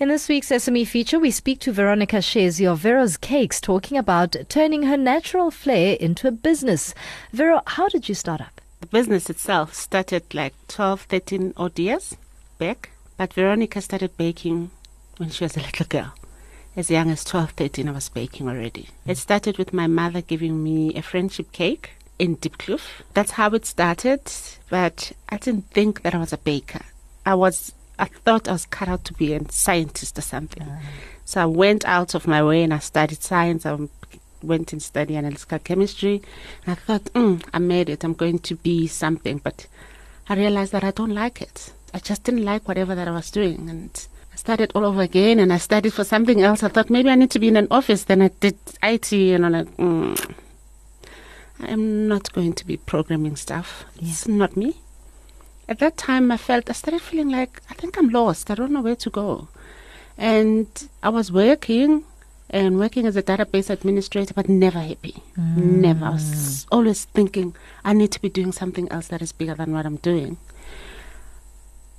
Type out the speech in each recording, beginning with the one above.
In this week's SME feature, we speak to Veronica Shezi of Vero's Cakes, talking about turning her natural flair into a business. Vero, how did you start up? The business itself started like 12, 13 odd years back, but Veronica started baking when she was a little girl. As young as 12, 13, I was baking already. It started with my mother giving me a friendship cake in Diepkloof. That's how it started, but I didn't think that I was a baker. I was I thought I was cut out to be a scientist or something. So I went out of my way and I studied science. I went and studied analytical chemistry. And I thought, mm, I made it. I'm going to be something. But I realized that I don't like it. I just didn't like whatever that I was doing. And I started all over again and I studied for something else. I thought maybe I need to be in an office. Then I did IT and I'm like, mm, I'm not going to be programming stuff. Yeah. It's not me at that time, I felt, I started feeling like, I think I'm lost. I don't know where to go. And I was working and working as a database administrator, but never happy. Mm. Never. I was always thinking, I need to be doing something else that is bigger than what I'm doing.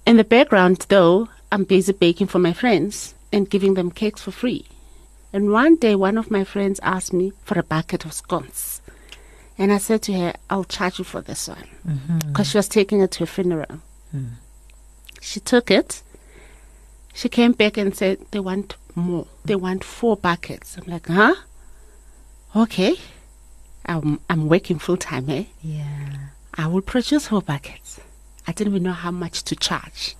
In the background, though, I'm busy baking for my friends and giving them cakes for free. And one day, one of my friends asked me for a bucket of scones. And I said to her, I'll charge you for this one. Because mm-hmm. she was taking it to a funeral. Mm. She took it. She came back and said, They want more. They want four buckets. I'm like, Huh? Okay. I'm, I'm working full time, eh? Yeah. I will produce four buckets. I didn't even know how much to charge.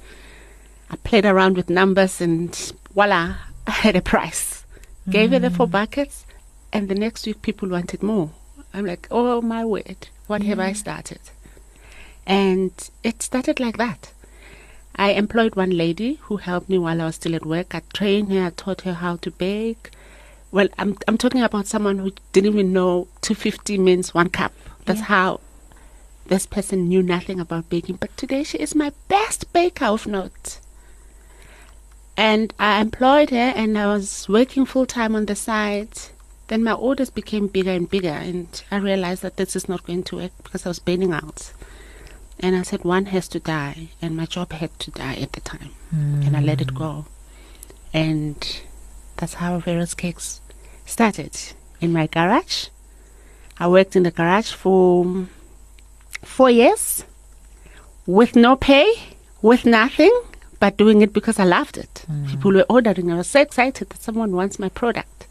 I played around with numbers and voila, I had a price. Mm. Gave her the four mm. buckets, and the next week people wanted more. I'm like, oh my word, what yeah. have I mm. started? And it started like that. I employed one lady who helped me while I was still at work. I trained her, I taught her how to bake. Well, I'm I'm talking about someone who didn't even know 250 means one cup. That's yeah. how this person knew nothing about baking. But today she is my best baker of note. And I employed her and I was working full time on the side. Then my orders became bigger and bigger, and I realized that this is not going to work because I was burning out. And I said, one has to die, and my job had to die at the time. Mm. And I let it go. And that's how Vero's Cakes started. In my garage. I worked in the garage for four years with no pay, with nothing, but doing it because I loved it. Mm. People were ordering. I was so excited that someone wants my product.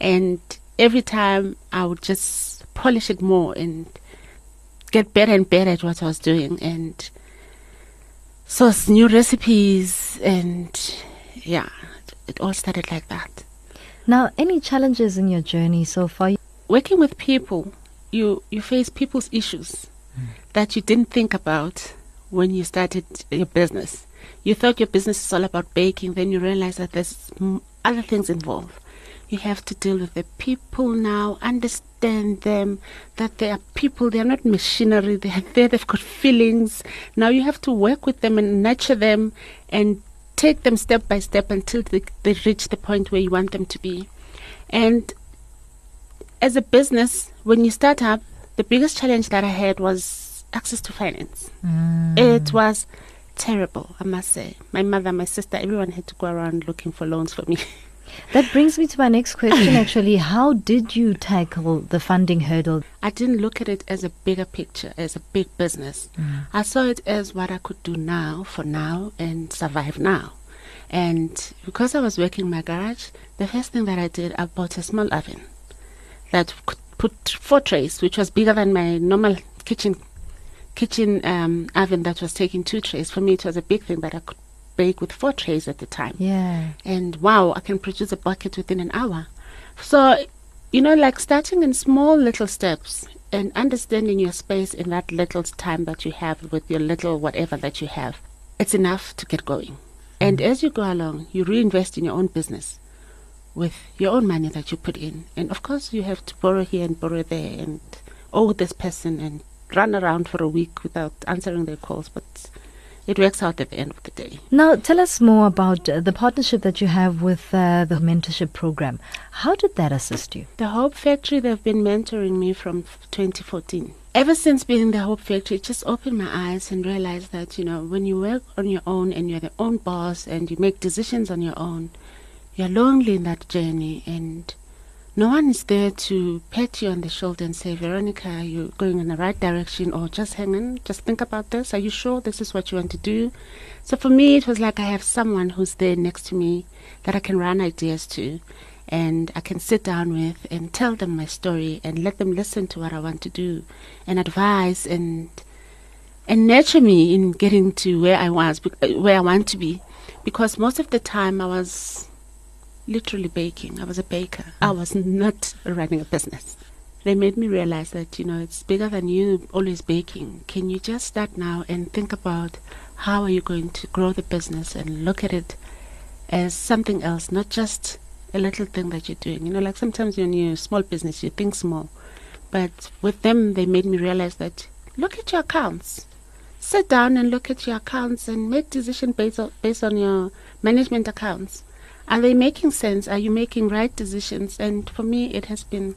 And every time I would just polish it more and get better and better at what I was doing and source new recipes and yeah, it all started like that. Now, any challenges in your journey so far? Working with people, you you face people's issues mm. that you didn't think about when you started your business. You thought your business is all about baking, then you realize that there's other things involved. You have to deal with the people now, understand them, that they are people, they are not machinery, they are there, they've got feelings. Now you have to work with them and nurture them and take them step by step until they, they reach the point where you want them to be. And as a business, when you start up, the biggest challenge that I had was access to finance. Mm. It was terrible, I must say. My mother, my sister, everyone had to go around looking for loans for me. That brings me to my next question actually. How did you tackle the funding hurdle? I didn't look at it as a bigger picture, as a big business. Mm. I saw it as what I could do now for now and survive now. And because I was working in my garage, the first thing that I did, I bought a small oven that could put four trays, which was bigger than my normal kitchen kitchen um, oven that was taking two trays. For me, it was a big thing that I could bake with four trays at the time. Yeah. And wow, I can produce a bucket within an hour. So, you know, like starting in small little steps and understanding your space in that little time that you have with your little whatever that you have, it's enough to get going. And mm. as you go along, you reinvest in your own business with your own money that you put in. And of course, you have to borrow here and borrow there and owe this person and run around for a week without answering their calls. But it works out at the end of the day. Now, tell us more about uh, the partnership that you have with uh, the mentorship program. How did that assist you? The Hope Factory, they've been mentoring me from 2014. ever since being in the Hope Factory, it just opened my eyes and realized that, you know, when you work on your own and you're the own boss and you make decisions on your own, you're lonely in that journey and no one is there to pat you on the shoulder and say, Veronica, you're going in the right direction, or just hang on, just think about this. Are you sure this is what you want to do? So for me, it was like I have someone who's there next to me that I can run ideas to, and I can sit down with and tell them my story and let them listen to what I want to do and advise and and nurture me in getting to where I was, where I want to be, because most of the time I was literally baking. I was a baker. Mm. I was not running a business. They made me realize that, you know, it's bigger than you always baking. Can you just start now and think about how are you going to grow the business and look at it as something else, not just a little thing that you're doing. You know, like sometimes when you're a small business, you think small. But with them, they made me realize that look at your accounts. Sit down and look at your accounts and make decisions based on, based on your management accounts are they making sense? Are you making right decisions? And for me, it has been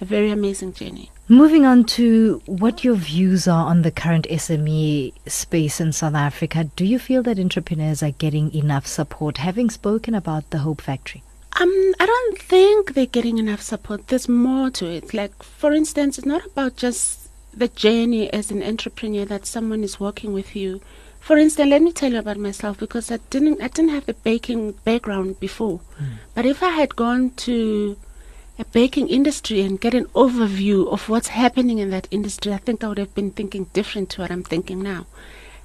a very amazing journey. Moving on to what your views are on the current SME space in South Africa, do you feel that entrepreneurs are getting enough support? Having spoken about the Hope Factory. Um, I don't think they're getting enough support. There's more to it. Like, for instance, it's not about just the journey as an entrepreneur that someone is working with you for instance, let me tell you about myself because I didn't I didn't have a baking background before. Mm. But if I had gone to a baking industry and get an overview of what's happening in that industry, I think I would have been thinking different to what I'm thinking now.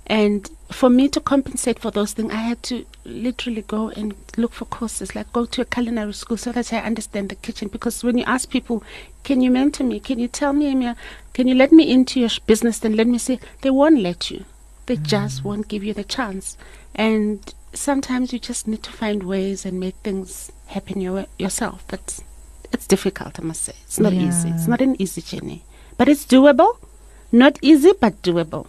And for me to compensate for those things, I had to literally go and look for courses, like go to a culinary school so that I understand the kitchen. Because when you ask people, can you mentor me? Can you tell me, can you let me into your business? Then let me see. They won't let you. They mm. just won't give you the chance. And sometimes you just need to find ways and make things happen your, yourself. But it's difficult, I must say. It's not yeah. easy. It's not an easy journey. But it's doable. Not easy, but doable.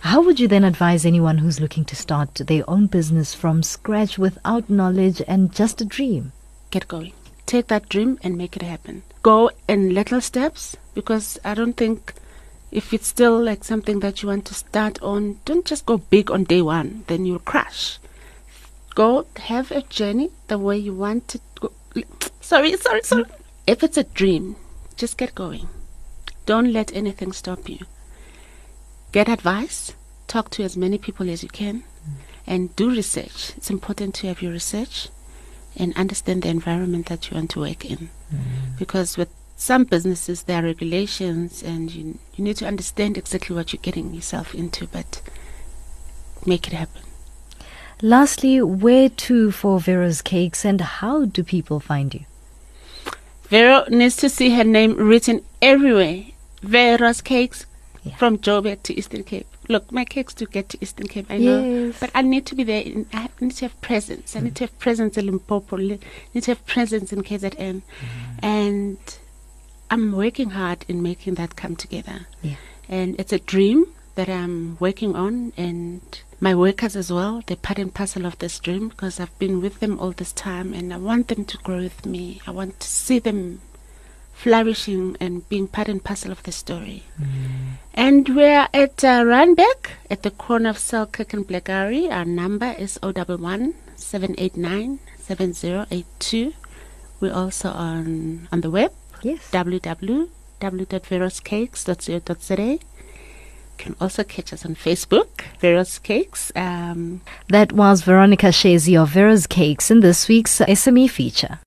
How would you then advise anyone who's looking to start their own business from scratch without knowledge and just a dream? Get going. Take that dream and make it happen. Go in little steps because I don't think if it's still like something that you want to start on, don't just go big on day one, then you'll crash. Go have a journey the way you want to go. Sorry, sorry, sorry. If it's a dream, just get going. Don't let anything stop you. Get advice, talk to as many people as you can, and do research. It's important to have your research and understand the environment that you want to work in. Mm. Because with some businesses there are regulations and you, you need to understand exactly what you're getting yourself into but make it happen lastly where to for vero's cakes and how do people find you vero needs to see her name written everywhere vero's cakes yeah. from joburg to eastern cape look, my cakes do get to Eastern Cape, I know, but I need to be there. In, I need to have presence. I need to have presence in Limpopo. I need to have presence in KZN, mm. and I'm working hard in making that come together. Yeah. And it's a dream that I'm working on and my workers as well, they're part and parcel of this dream because I've been with them all this time and I want them to grow with me. I want to see them flourishing and being part and parcel of the story. Mm. And we're at uh, at the corner of Selkirk and Blackberry. Our number is 011 789 7082. We're also on, on the web Yes. www.veroscakes.co.za. You can also catch us on Facebook, Vero's Cakes. Um, that was Veronica Shezi of Vero's Cakes in this week's SME feature.